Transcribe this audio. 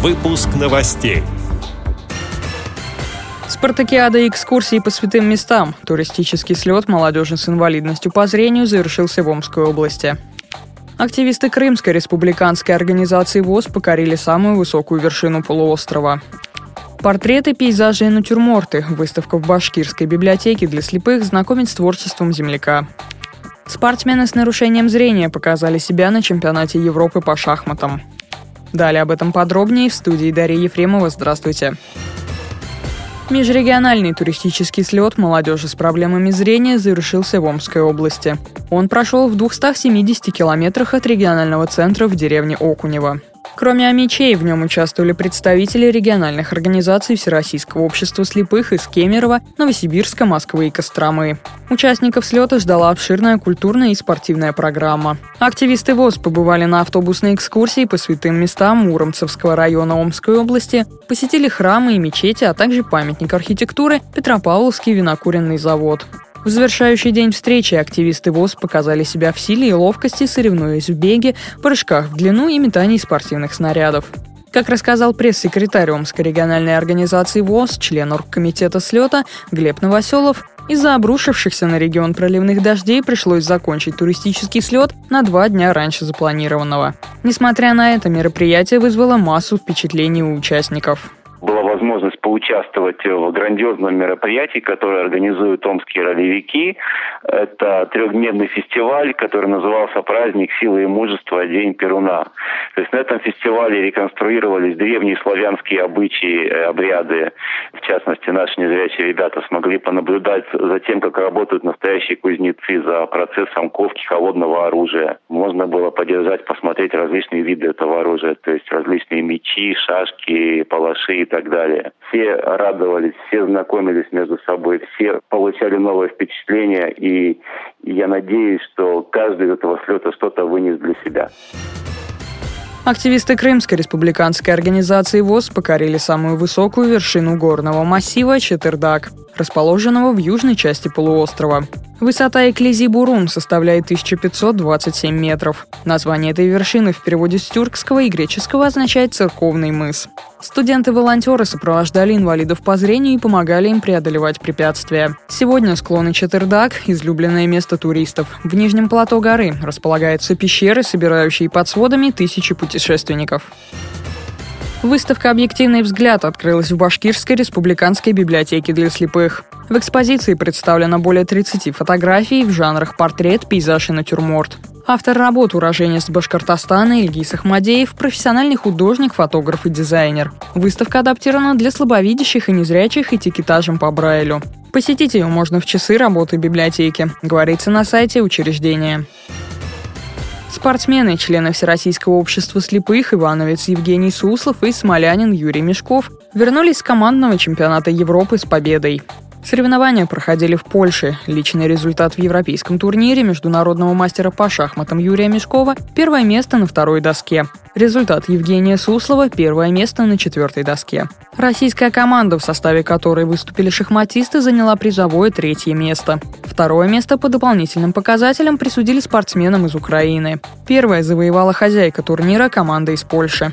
Выпуск новостей. Спартакиада и экскурсии по святым местам. Туристический слет молодежи с инвалидностью по зрению завершился в Омской области. Активисты Крымской республиканской организации ВОЗ покорили самую высокую вершину полуострова. Портреты, пейзажи и натюрморты. Выставка в Башкирской библиотеке для слепых знакомит с творчеством земляка. Спортсмены с нарушением зрения показали себя на чемпионате Европы по шахматам. Далее об этом подробнее в студии Дарья Ефремова. Здравствуйте. Межрегиональный туристический слет молодежи с проблемами зрения завершился в Омской области. Он прошел в 270 километрах от регионального центра в деревне Окунево. Кроме Амичей, в нем участвовали представители региональных организаций Всероссийского общества слепых из Кемерово, Новосибирска, Москвы и Костромы. Участников слета ждала обширная культурная и спортивная программа. Активисты ВОЗ побывали на автобусной экскурсии по святым местам Муромцевского района Омской области, посетили храмы и мечети, а также памятник архитектуры Петропавловский винокуренный завод. В завершающий день встречи активисты ВОЗ показали себя в силе и ловкости, соревнуясь в беге, прыжках в длину и метании спортивных снарядов. Как рассказал пресс-секретарь Омской региональной организации ВОЗ, член оргкомитета слета Глеб Новоселов, из-за обрушившихся на регион проливных дождей пришлось закончить туристический слет на два дня раньше запланированного. Несмотря на это, мероприятие вызвало массу впечатлений у участников была возможность поучаствовать в грандиозном мероприятии, которое организуют омские ролевики. Это трехдневный фестиваль, который назывался «Праздник силы и мужества. День Перуна». То есть на этом фестивале реконструировались древние славянские обычаи, э, обряды. В частности, наши незрячие ребята смогли понаблюдать за тем, как работают настоящие кузнецы, за процессом ковки холодного оружия. Можно было поддержать, посмотреть различные виды этого оружия, то есть различные мечи, шашки, палаши так далее. Все радовались, все знакомились между собой, все получали новые впечатления, и я надеюсь, что каждый из этого слета что-то вынес для себя. Активисты Крымской республиканской организации ВОЗ покорили самую высокую вершину горного массива Четырдак, расположенного в южной части полуострова. Высота Эклизи-Бурун составляет 1527 метров. Название этой вершины в переводе с тюркского и греческого означает «церковный мыс». Студенты-волонтеры сопровождали инвалидов по зрению и помогали им преодолевать препятствия. Сегодня склоны Четырдак – излюбленное место туристов. В нижнем плато горы располагаются пещеры, собирающие под сводами тысячи путешественников. Выставка «Объективный взгляд» открылась в Башкирской республиканской библиотеке для слепых. В экспозиции представлено более 30 фотографий в жанрах портрет, пейзаж и натюрморт. Автор работ уроженец Башкортостана Ильгиз Ахмадеев, профессиональный художник, фотограф и дизайнер. Выставка адаптирована для слабовидящих и незрячих этикетажем по Брайлю. Посетить ее можно в часы работы библиотеки, говорится на сайте учреждения. Спортсмены, члены Всероссийского общества слепых Ивановец Евгений Суслов и смолянин Юрий Мешков вернулись с командного чемпионата Европы с победой. Соревнования проходили в Польше. Личный результат в европейском турнире международного мастера по шахматам Юрия Мешкова – первое место на второй доске. Результат Евгения Суслова – первое место на четвертой доске. Российская команда, в составе которой выступили шахматисты, заняла призовое третье место. Второе место по дополнительным показателям присудили спортсменам из Украины. Первое завоевала хозяйка турнира команда из Польши.